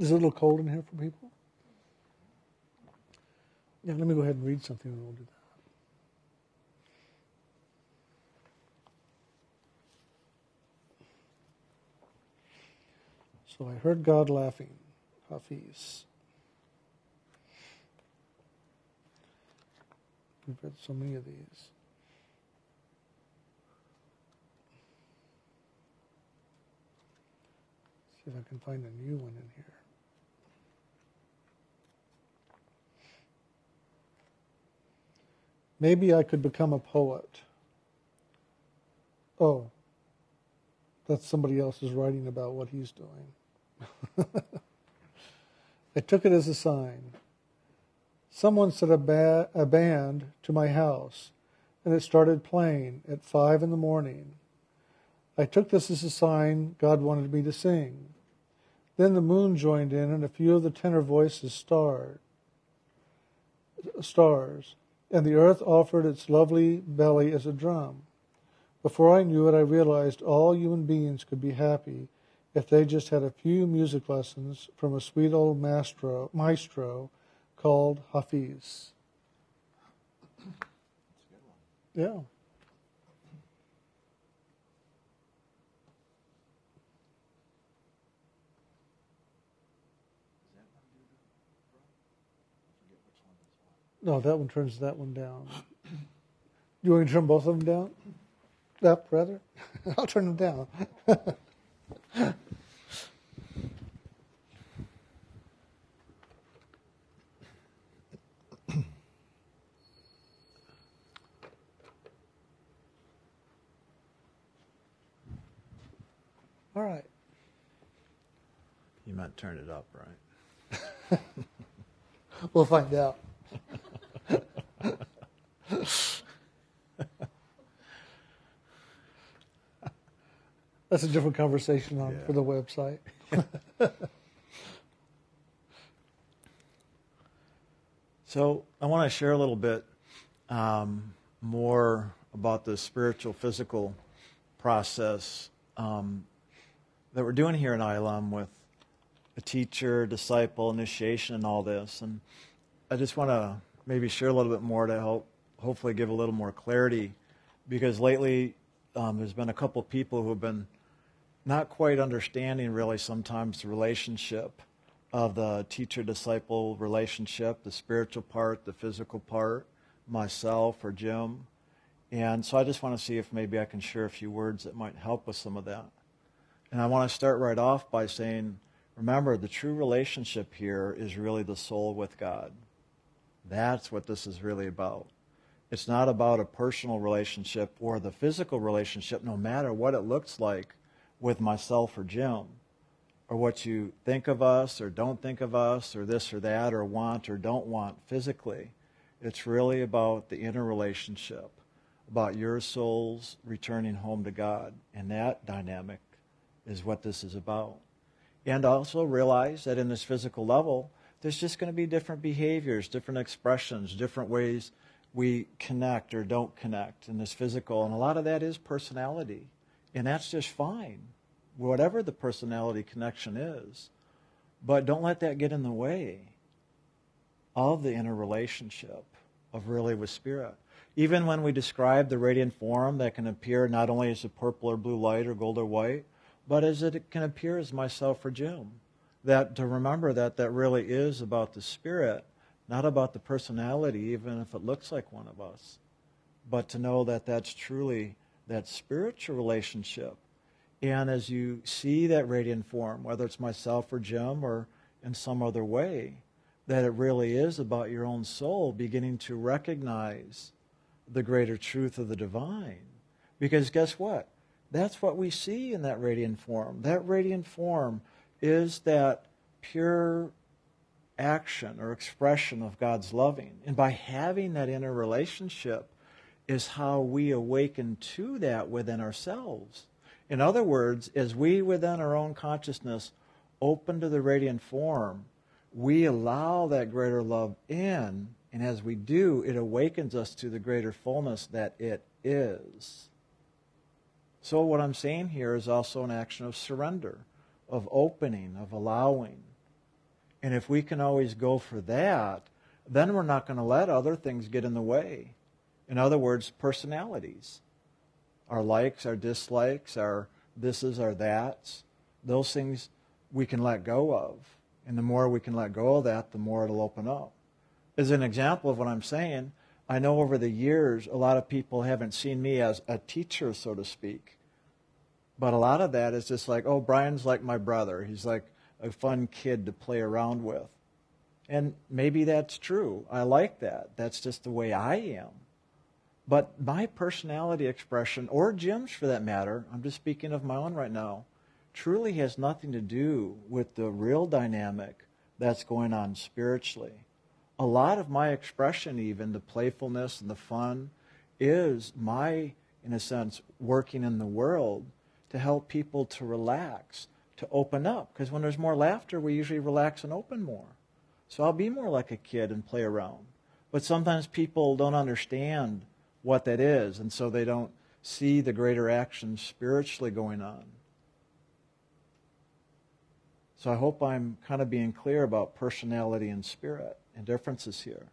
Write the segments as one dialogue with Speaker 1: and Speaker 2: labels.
Speaker 1: Is it a little cold in here for people? Yeah, let me go ahead and read something and we'll do that. So I heard God laughing, Hafiz. We've read so many of these. See if I can find a new one in here. Maybe I could become a poet. Oh, that's somebody else is writing about what he's doing. I took it as a sign. Someone sent a, ba- a band to my house, and it started playing at five in the morning. I took this as a sign God wanted me to sing. Then the moon joined in, and a few of the tenor voices starred, stars, and the earth offered its lovely belly as a drum. Before I knew it, I realized all human beings could be happy if they just had a few music lessons from a sweet old maestro, maestro called Hafiz. Yeah. No, that one turns that one down. You want me to turn both of them down? Up, rather? I'll turn them down. All right.
Speaker 2: You might turn it up, right?
Speaker 1: We'll find out. That's a different conversation on
Speaker 2: Yeah.
Speaker 1: for the website.
Speaker 2: So I want to share a little bit um, more about the spiritual physical process um, that we're doing here in ILM with a teacher, disciple, initiation, and all this. And I just want to maybe share a little bit more to help hopefully give a little more clarity because lately um, there's been a couple people who have been not quite understanding really sometimes the relationship of the teacher disciple relationship, the spiritual part, the physical part, myself or Jim. And so I just want to see if maybe I can share a few words that might help with some of that. And I want to start right off by saying, remember, the true relationship here is really the soul with God. That's what this is really about. It's not about a personal relationship or the physical relationship, no matter what it looks like with myself or Jim, or what you think of us or don't think of us, or this or that, or want or don't want physically. It's really about the inner relationship, about your souls returning home to God. And that dynamic is what this is about. And also realize that in this physical level, there's just going to be different behaviors, different expressions, different ways we connect or don't connect in this physical. And a lot of that is personality. And that's just fine, whatever the personality connection is. But don't let that get in the way of the inner relationship of really with Spirit. Even when we describe the radiant form that can appear not only as a purple or blue light or gold or white, but as it can appear as myself or Jim. That to remember that that really is about the Spirit, not about the personality, even if it looks like one of us. But to know that that's truly that spiritual relationship. And as you see that radiant form, whether it's myself or Jim or in some other way, that it really is about your own soul beginning to recognize the greater truth of the divine. Because guess what? That's what we see in that radiant form. That radiant form is that pure action or expression of God's loving. And by having that inner relationship is how we awaken to that within ourselves. In other words, as we within our own consciousness open to the radiant form, we allow that greater love in, and as we do, it awakens us to the greater fullness that it is. So, what I'm saying here is also an action of surrender, of opening, of allowing, And if we can always go for that, then we're not going to let other things get in the way. In other words, personalities. Our likes, our dislikes, our thises, our that's. Those things we can let go of. And the more we can let go of that, the more it'll open up. As an example of what I'm saying, I know over the years a lot of people haven't seen me as a teacher, so to speak. But a lot of that is just like, oh, Brian's like my brother. He's like a fun kid to play around with. And maybe that's true. I like that. That's just the way I am. But my personality expression, or Jim's for that matter, I'm just speaking of my own right now, truly has nothing to do with the real dynamic that's going on spiritually. A lot of my expression, even the playfulness and the fun, is my, in a sense, working in the world to help people to relax, to open up. Because when there's more laughter, we usually relax and open more. So I'll be more like a kid and play around. But sometimes people don't understand what that is, and so they don't see the greater action spiritually going on. So I hope I'm kind of being clear about personality and spirit and differences here.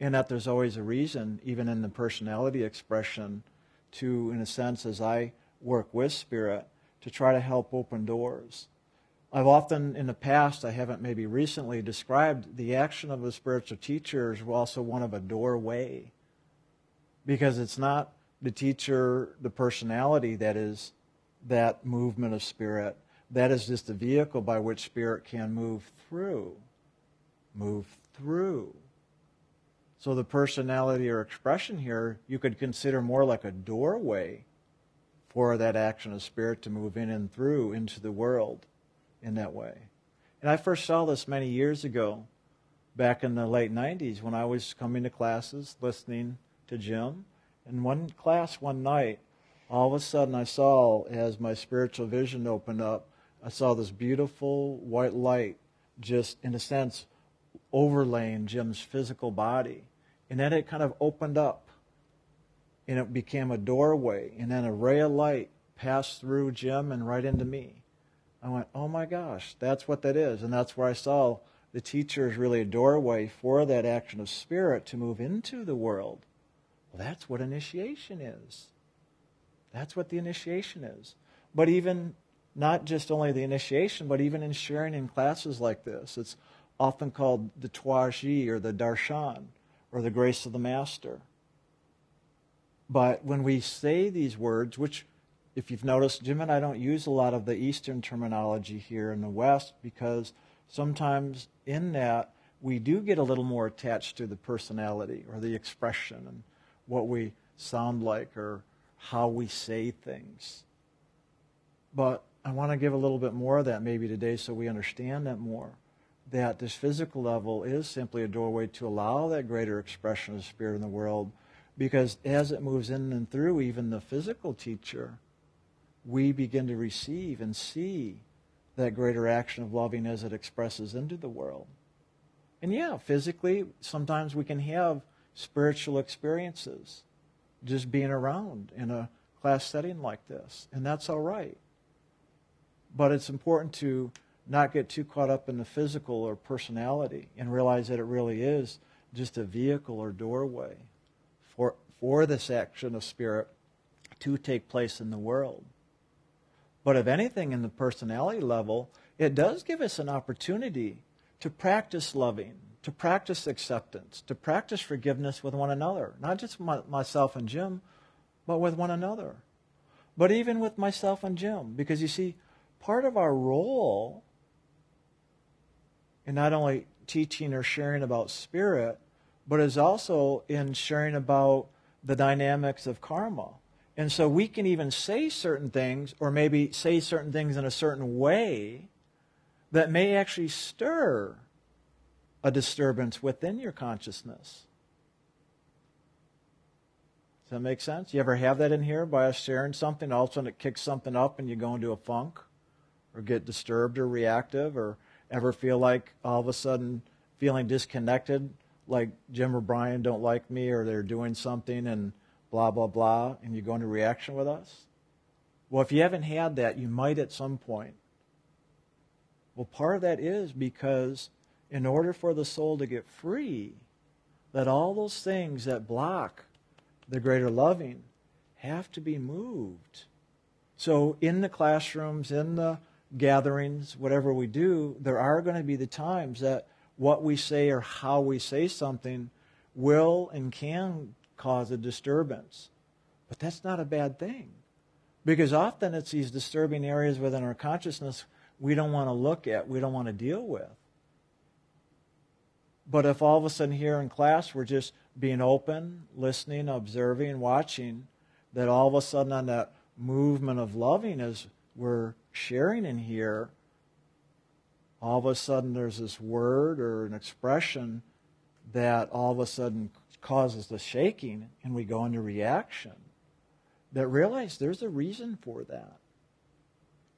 Speaker 2: And that there's always a reason, even in the personality expression, to, in a sense, as I work with spirit, to try to help open doors. I've often, in the past, I haven't maybe recently, described the action of a spiritual teacher as also one of a doorway. Because it's not the teacher, the personality that is that movement of spirit that is just a vehicle by which spirit can move through. Move through. So the personality or expression here, you could consider more like a doorway for that action of spirit to move in and through into the world in that way. And I first saw this many years ago, back in the late 90s, when I was coming to classes, listening to Jim. In one class one night, all of a sudden I saw, as my spiritual vision opened up, I saw this beautiful white light just, in a sense, overlaying Jim's physical body. And then it kind of opened up and it became a doorway. And then a ray of light passed through Jim and right into me. I went, oh my gosh, that's what that is. And that's where I saw the teacher is really a doorway for that action of spirit to move into the world. Well, that's what initiation is. That's what the initiation is. But even not just only the initiation, but even in sharing in classes like this. It's often called the Twaji or the Darshan or the grace of the Master. But when we say these words, which, if you've noticed, Jim and I don't use a lot of the Eastern terminology here in the West because sometimes in that we do get a little more attached to the personality or the expression and what we sound like or how we say things. But I want to give a little bit more of that maybe today so we understand that more. That this physical level is simply a doorway to allow that greater expression of spirit in the world because as it moves in and through even the physical teacher, we begin to receive and see that greater action of loving as it expresses into the world. And yeah, physically, sometimes we can have spiritual experiences just being around in a class setting like this, and that's all right. But it's important to not get too caught up in the physical or personality and realize that it really is just a vehicle or doorway for, for this action of spirit to take place in the world. But if anything, in the personality level, it does give us an opportunity to practice loving, to practice acceptance, to practice forgiveness with one another. Not just my, myself and Jim, but with one another. But even with myself and Jim. Because you see, part of our role in not only teaching or sharing about spirit, but is also in sharing about the dynamics of karma. And so we can even say certain things, or maybe say certain things in a certain way that may actually stir a disturbance within your consciousness. Does that make sense? You ever have that in here by us sharing something, all of a sudden it kicks something up and you go into a funk? or get disturbed or reactive or ever feel like all of a sudden feeling disconnected, like Jim or Brian don't like me or they're doing something and blah, blah, blah, and you go into reaction with us? Well, if you haven't had that, you might at some point. Well, part of that is because in order for the soul to get free, that all those things that block the greater loving have to be moved. So, in the classrooms, in the gatherings, whatever we do, there are going to be the times that what we say or how we say something will and can cause a disturbance. But that's not a bad thing. Because often it's these disturbing areas within our consciousness we don't want to look at, we don't want to deal with. But if all of a sudden here in class we're just being open, listening, observing, watching, that all of a sudden on that movement of loving as we're sharing in here, all of a sudden there's this word or an expression that all of a sudden causes the shaking and we go into reaction. That realize there's a reason for that.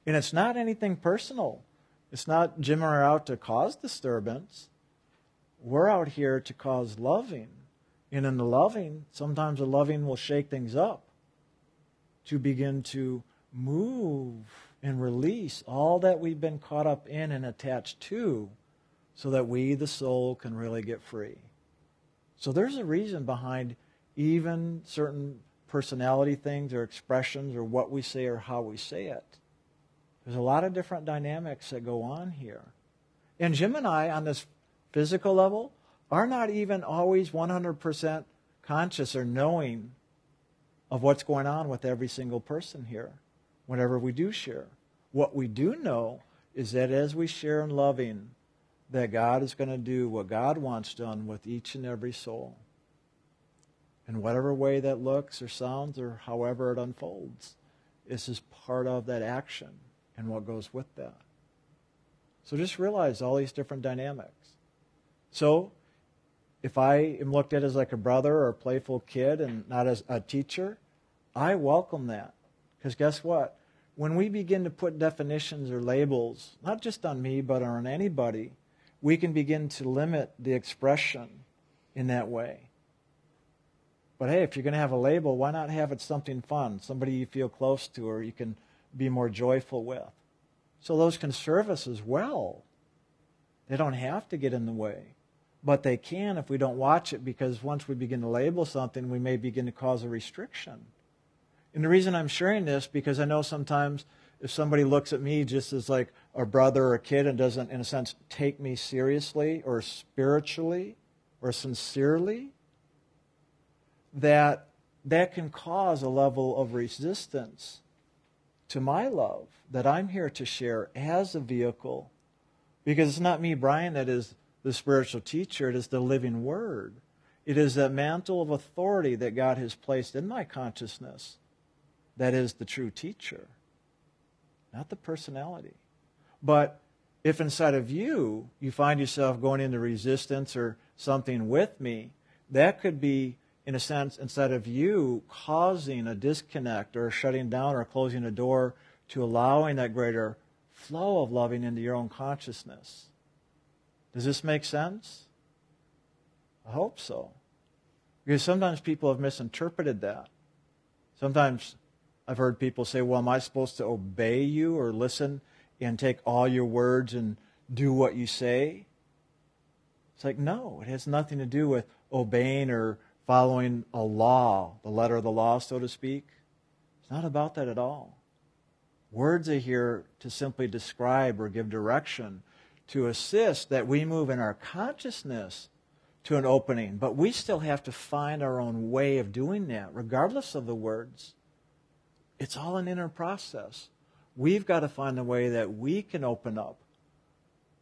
Speaker 2: And it's not anything personal. It's not Jim are out to cause disturbance. We're out here to cause loving. And in the loving, sometimes the loving will shake things up to begin to move and release all that we've been caught up in and attached to so that we, the soul, can really get free. So there's a reason behind even certain personality things or expressions or what we say or how we say it. There's a lot of different dynamics that go on here. And Jim and I, on this physical level, are not even always 100% conscious or knowing of what's going on with every single person here, whenever we do share. What we do know is that as we share in loving, that God is going to do what God wants done with each and every soul. In whatever way that looks or sounds or however it unfolds, this is part of that action and what goes with that. So just realize all these different dynamics. So if I am looked at as like a brother or a playful kid and not as a teacher, I welcome that. Because guess what? When we begin to put definitions or labels, not just on me, but on anybody, we can begin to limit the expression in that way. But hey, if you're going to have a label, why not have it something fun, somebody you feel close to or you can be more joyful with? So those can serve us as well. They don't have to get in the way. But they can if we don't watch it because once we begin to label something, we may begin to cause a restriction. And the reason I'm sharing this because I know sometimes if somebody looks at me just as like a brother or a kid and doesn't, in a sense, take me seriously or spiritually or sincerely, that that can cause a level of resistance to my love that I'm here to share as a vehicle. Because it's not me, Brian, that is the spiritual teacher, it is the living word. It is that mantle of authority that God has placed in my consciousness that is the true teacher, not the personality. But if inside of you you find yourself going into resistance or something with me, that could be, in a sense, instead of you causing a disconnect or shutting down or closing a door to allowing that greater flow of loving into your own consciousness. Does this make sense? I hope so. Because sometimes people have misinterpreted that. Sometimes I've heard people say, well, am I supposed to obey you or listen and take all your words and do what you say? It's like, no, it has nothing to do with obeying or following a law, the letter of the law, so to speak. It's not about that at all. Words are here to simply describe or give direction, to assist that we move in our consciousness to an opening. But we still have to find our own way of doing that, regardless of the words. It's all an inner process. We've got to find a way that we can open up.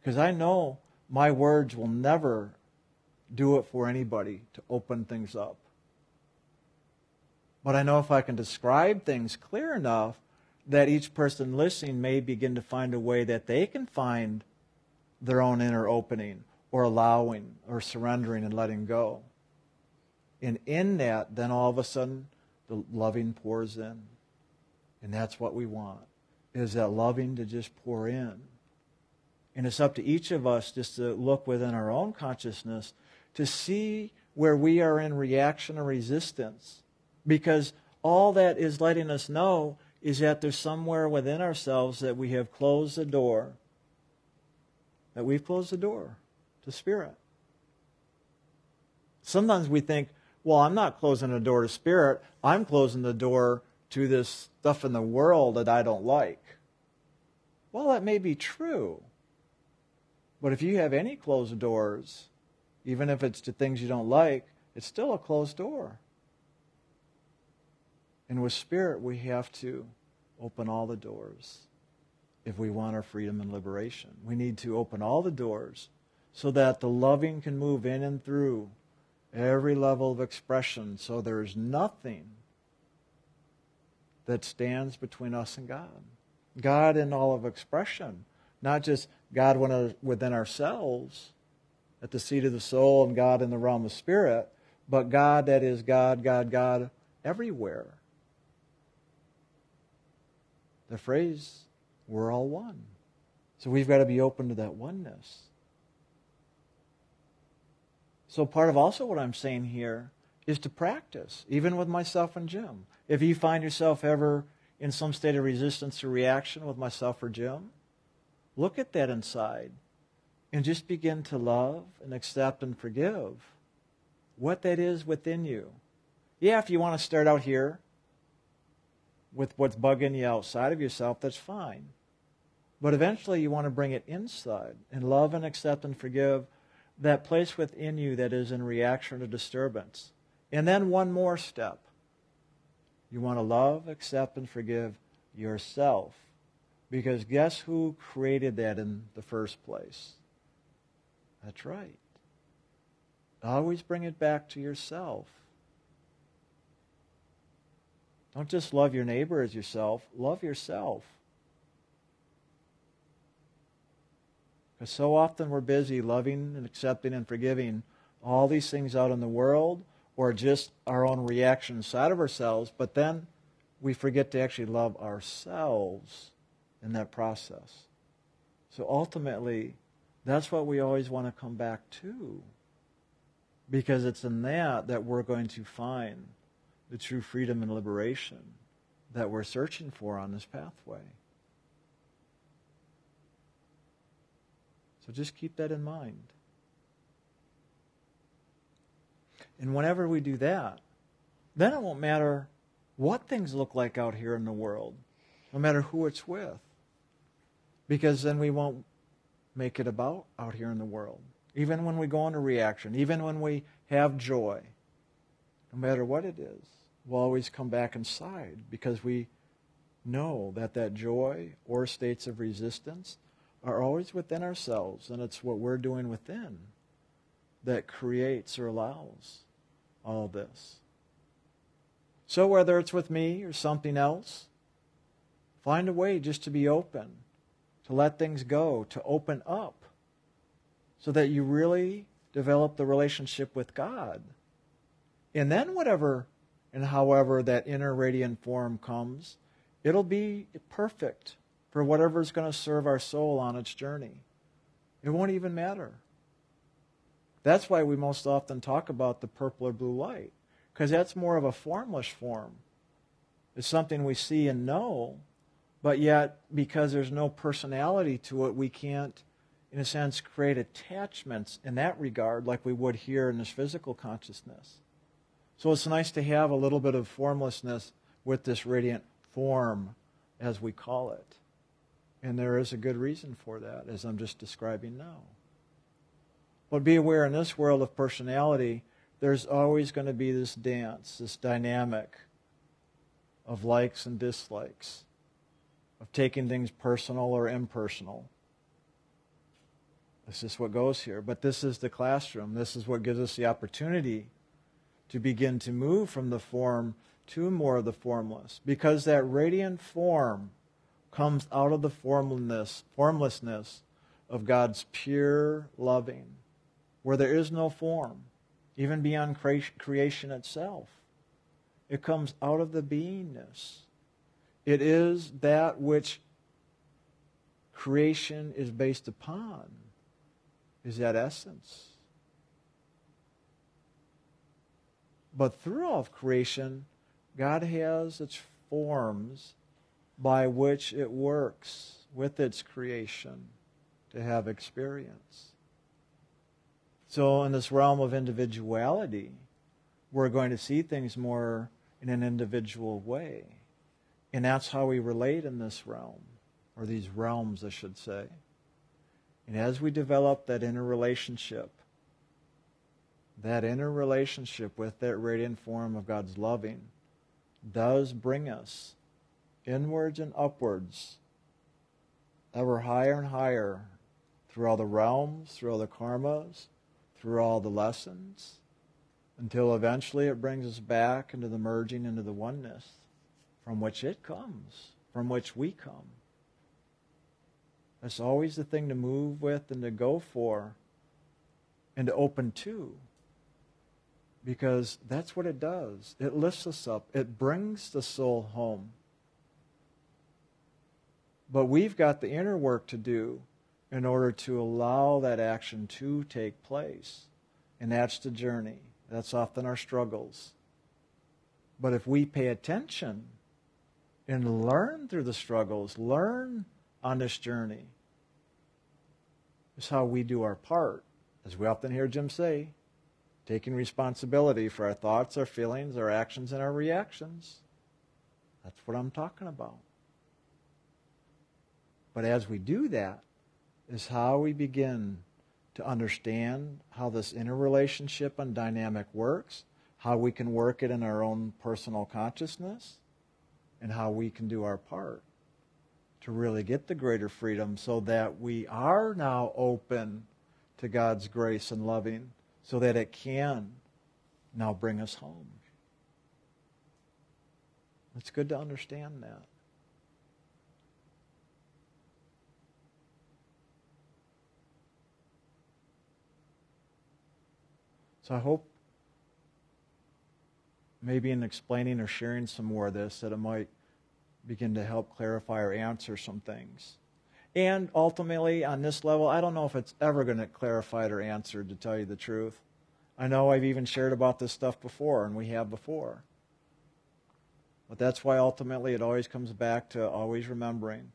Speaker 2: Because I know my words will never do it for anybody to open things up. But I know if I can describe things clear enough that each person listening may begin to find a way that they can find their own inner opening or allowing or surrendering and letting go. And in that, then all of a sudden, the loving pours in. And that's what we want, is that loving to just pour in. And it's up to each of us just to look within our own consciousness to see where we are in reaction or resistance. Because all that is letting us know is that there's somewhere within ourselves that we have closed the door, that we've closed the door to spirit. Sometimes we think, well, I'm not closing the door to spirit, I'm closing the door to this stuff in the world that I don't like. Well, that may be true. But if you have any closed doors, even if it's to things you don't like, it's still a closed door. And with spirit, we have to open all the doors if we want our freedom and liberation. We need to open all the doors so that the loving can move in and through every level of expression so there's nothing that stands between us and God. God in all of expression, not just God uh, within ourselves at the seat of the soul and God in the realm of spirit, but God that is God, God, God everywhere. The phrase, we're all one. So we've got to be open to that oneness. So part of also what I'm saying here is to practice, even with myself and Jim. If you find yourself ever in some state of resistance or reaction with myself or Jim, look at that inside and just begin to love and accept and forgive what that is within you. Yeah, if you want to start out here with what's bugging you outside of yourself, that's fine. But eventually you want to bring it inside and love and accept and forgive that place within you that is in reaction to disturbance. And then one more step you want to love, accept, and forgive yourself. Because guess who created that in the first place? That's right. Always bring it back to yourself. Don't just love your neighbor as yourself, love yourself. Because so often we're busy loving and accepting and forgiving all these things out in the world or just our own reaction inside of ourselves, but then we forget to actually love ourselves in that process. So ultimately, that's what we always want to come back to. Because it's in that that we're going to find the true freedom and liberation that we're searching for on this pathway. So just keep that in mind. And whenever we do that, then it won't matter what things look like out here in the world, no matter who it's with. Because then we won't make it about out here in the world. Even when we go into reaction, even when we have joy, no matter what it is, we'll always come back inside because we know that that joy or states of resistance are always within ourselves, and it's what we're doing within that creates or allows all this. So, whether it's with me or something else, find a way just to be open, to let things go, to open up, so that you really develop the relationship with God. And then, whatever and however that inner radiant form comes, it'll be perfect for whatever is going to serve our soul on its journey. It won't even matter. That's why we most often talk about the purple or blue light, because that's more of a formless form. It's something we see and know, but yet because there's no personality to it, we can't, in a sense, create attachments in that regard like we would here in this physical consciousness. So it's nice to have a little bit of formlessness with this radiant form, as we call it. And there is a good reason for that, as I'm just describing now. But be aware in this world of personality, there's always going to be this dance, this dynamic of likes and dislikes, of taking things personal or impersonal. This is what goes here. But this is the classroom. This is what gives us the opportunity to begin to move from the form to more of the formless. Because that radiant form comes out of the formlessness, formlessness of God's pure loving where there is no form, even beyond creation itself. It comes out of the beingness. It is that which creation is based upon, is that essence. But through all of creation, God has its forms by which it works with its creation to have experience. So, in this realm of individuality, we're going to see things more in an individual way. And that's how we relate in this realm, or these realms, I should say. And as we develop that inner relationship, that inner relationship with that radiant form of God's loving does bring us inwards and upwards, ever higher and higher through all the realms, through all the karmas, through all the lessons, until eventually it brings us back into the merging into the oneness from which it comes, from which we come. That's always the thing to move with and to go for and to open to. Because that's what it does. It lifts us up, it brings the soul home. But we've got the inner work to do in order to allow that action to take place. And that's the journey. That's often our struggles. But if we pay attention and learn through the struggles, learn on this journey, is how we do our part. As we often hear Jim say, taking responsibility for our thoughts, our feelings, our actions, and our reactions. That's what I'm talking about. But as we do that, is how we begin to understand how this interrelationship and dynamic works, how we can work it in our own personal consciousness, and how we can do our part to really get the greater freedom so that we are now open to God's grace and loving so that it can now bring us home. It's good to understand that. So I hope maybe in explaining or sharing some more of this that it might begin to help clarify or answer some things. And ultimately, on this level, I don't know if it's ever going to clarify or answer, to tell you the truth. I know I've even shared about this stuff before, and we have before. But that's why ultimately it always comes back to always remembering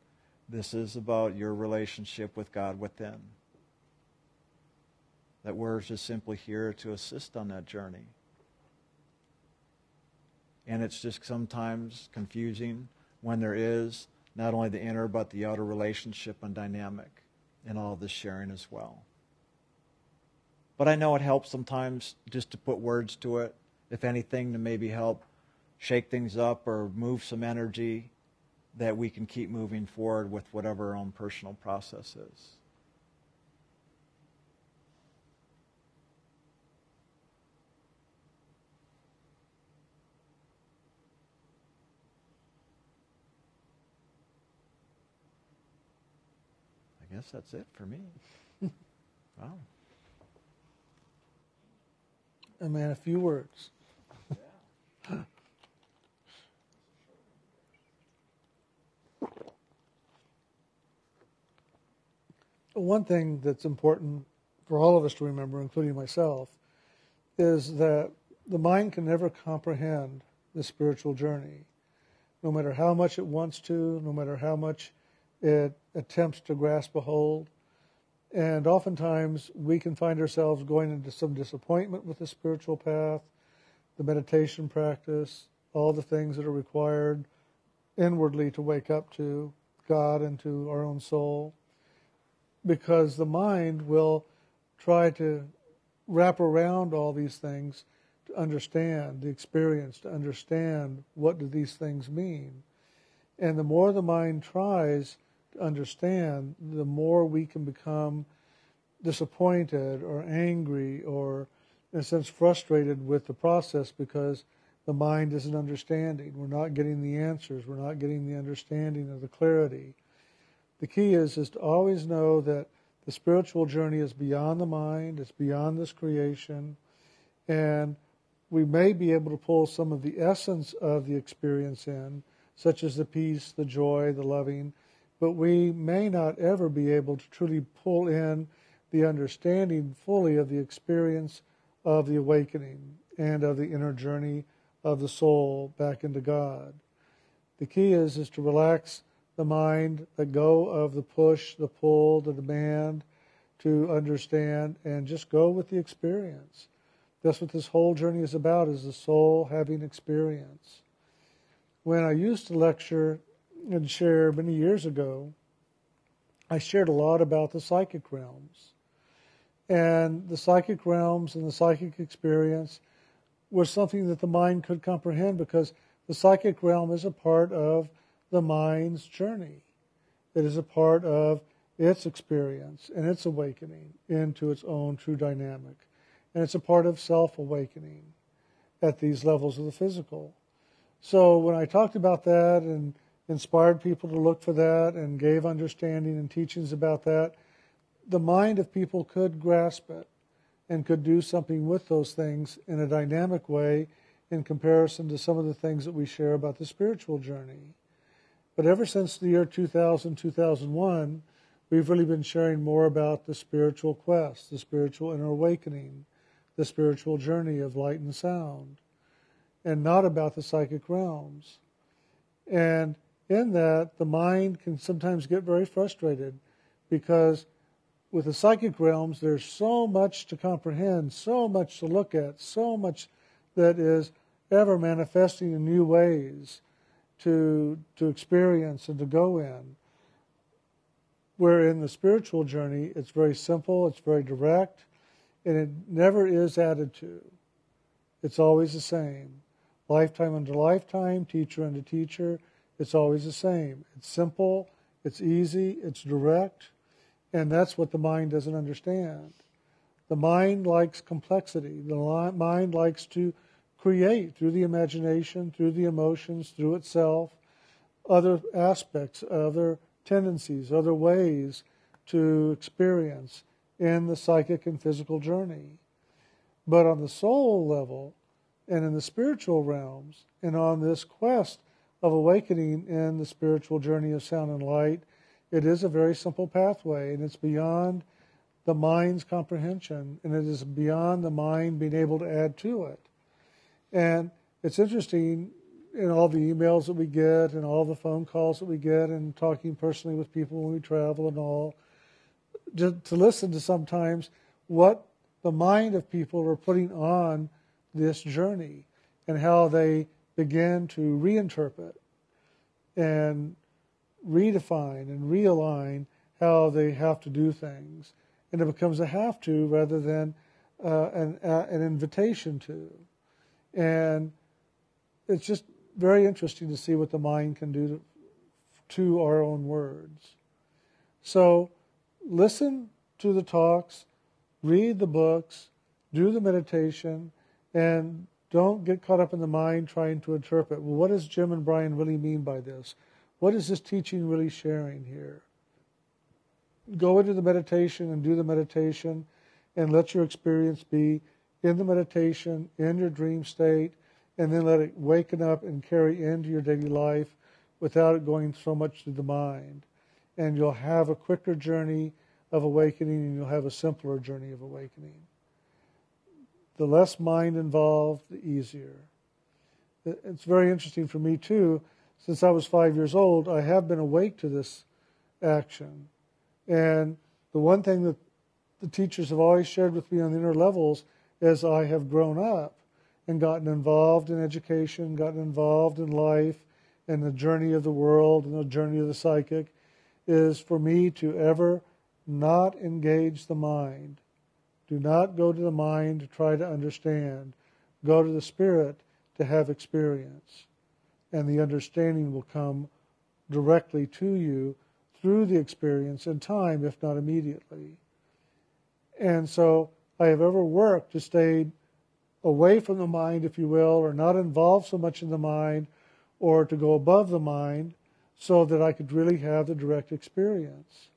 Speaker 2: this is about your relationship with God within that we're just simply here to assist on that journey. And it's just sometimes confusing when there is not only the inner but the outer relationship and dynamic in all this sharing as well. But I know it helps sometimes just to put words to it, if anything, to maybe help shake things up or move some energy that we can keep moving forward with whatever our own personal process is. Guess that's it for me. wow.
Speaker 1: A man, a few words. One thing that's important for all of us to remember, including myself, is that the mind can never comprehend the spiritual journey, no matter how much it wants to, no matter how much it attempts to grasp a hold. And oftentimes we can find ourselves going into some disappointment with the spiritual path, the meditation practice, all the things that are required inwardly to wake up to God and to our own soul. Because the mind will try to wrap around all these things to understand the experience, to understand what do these things mean. And the more the mind tries, understand, the more we can become disappointed or angry or, in a sense, frustrated with the process because the mind isn't understanding. We're not getting the answers. We're not getting the understanding of the clarity. The key is is to always know that the spiritual journey is beyond the mind. It's beyond this creation, and we may be able to pull some of the essence of the experience in, such as the peace, the joy, the loving, but we may not ever be able to truly pull in the understanding fully of the experience of the awakening and of the inner journey of the soul back into God. The key is is to relax the mind, let go of the push, the pull, the demand, to understand and just go with the experience. That's what this whole journey is about is the soul having experience. When I used to lecture and share many years ago, I shared a lot about the psychic realms. And the psychic realms and the psychic experience was something that the mind could comprehend because the psychic realm is a part of the mind's journey. It is a part of its experience and its awakening into its own true dynamic. And it's a part of self awakening at these levels of the physical. So when I talked about that and inspired people to look for that and gave understanding and teachings about that, the mind of people could grasp it and could do something with those things in a dynamic way in comparison to some of the things that we share about the spiritual journey. But ever since the year 2000, 2001, we've really been sharing more about the spiritual quest, the spiritual inner awakening, the spiritual journey of light and sound, and not about the psychic realms. And in that, the mind can sometimes get very frustrated because with the psychic realms, there's so much to comprehend, so much to look at, so much that is ever manifesting in new ways to, to experience and to go in. Where in the spiritual journey, it's very simple, it's very direct, and it never is added to. It's always the same. Lifetime under lifetime, teacher under teacher, it's always the same. It's simple, it's easy, it's direct, and that's what the mind doesn't understand. The mind likes complexity. The mind likes to create through the imagination, through the emotions, through itself, other aspects, other tendencies, other ways to experience in the psychic and physical journey. But on the soul level and in the spiritual realms and on this quest of awakening in the spiritual journey of sound and light, it is a very simple pathway and it's beyond the mind's comprehension and it is beyond the mind being able to add to it. And it's interesting in all the emails that we get and all the phone calls that we get and talking personally with people when we travel and all, to, to listen to sometimes what the mind of people are putting on this journey and how they begin to reinterpret and redefine and realign how they have to do things. And it becomes a have to rather than uh, an, uh, an invitation to. And it's just very interesting to see what the mind can do to, to our own words. So listen to the talks, read the books, do the meditation, and don't get caught up in the mind trying to interpret. Well, what does Jim and Brian really mean by this? What is this teaching really sharing here? Go into the meditation and do the meditation and let your experience be in the meditation, in your dream state, and then let it waken up and carry into your daily life without it going so much to the mind. And you'll have a quicker journey of awakening and you'll have a simpler journey of awakening. The less mind involved, the easier. It's very interesting for me, too. Since I was five years old, I have been awake to this action. And the one thing that the teachers have always shared with me on the inner levels as I have grown up and gotten involved in education, gotten involved in life and the journey of the world and the journey of the psychic, is for me to ever not engage the mind. Do not go to the mind to try to understand. Go to the spirit to have experience. And the understanding will come directly to you through the experience in time, if not immediately. And so I have ever worked to stay away from the mind, if you will, or not involved so much in the mind, or to go above the mind so that I could really have the direct experience.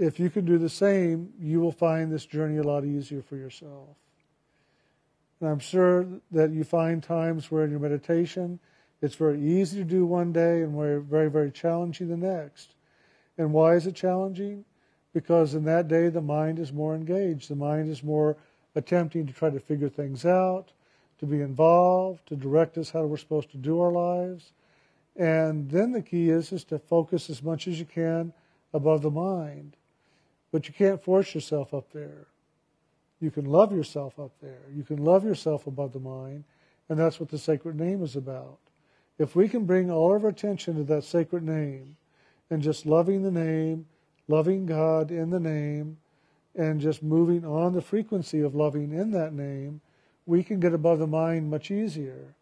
Speaker 1: If you can do the same, you will find this journey a lot easier for yourself. And I'm sure that you find times where in your meditation, it's very easy to do one day and very, very challenging the next. And why is it challenging? because in that day the mind is more engaged. The mind is more attempting to try to figure things out, to be involved, to direct us how we're supposed to do our lives. And then the key is is to focus as much as you can above the mind. But you can't force yourself up there. You can love yourself up there. You can love yourself above the mind, and that's what the sacred name is about. If we can bring all of our attention to that sacred name and just loving the name, loving God in the name, and just moving on the frequency of loving in that name, we can get above the mind much easier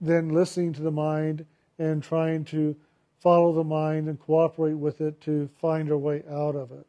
Speaker 1: than listening to the mind and trying to follow the mind and cooperate with it to find our way out of it.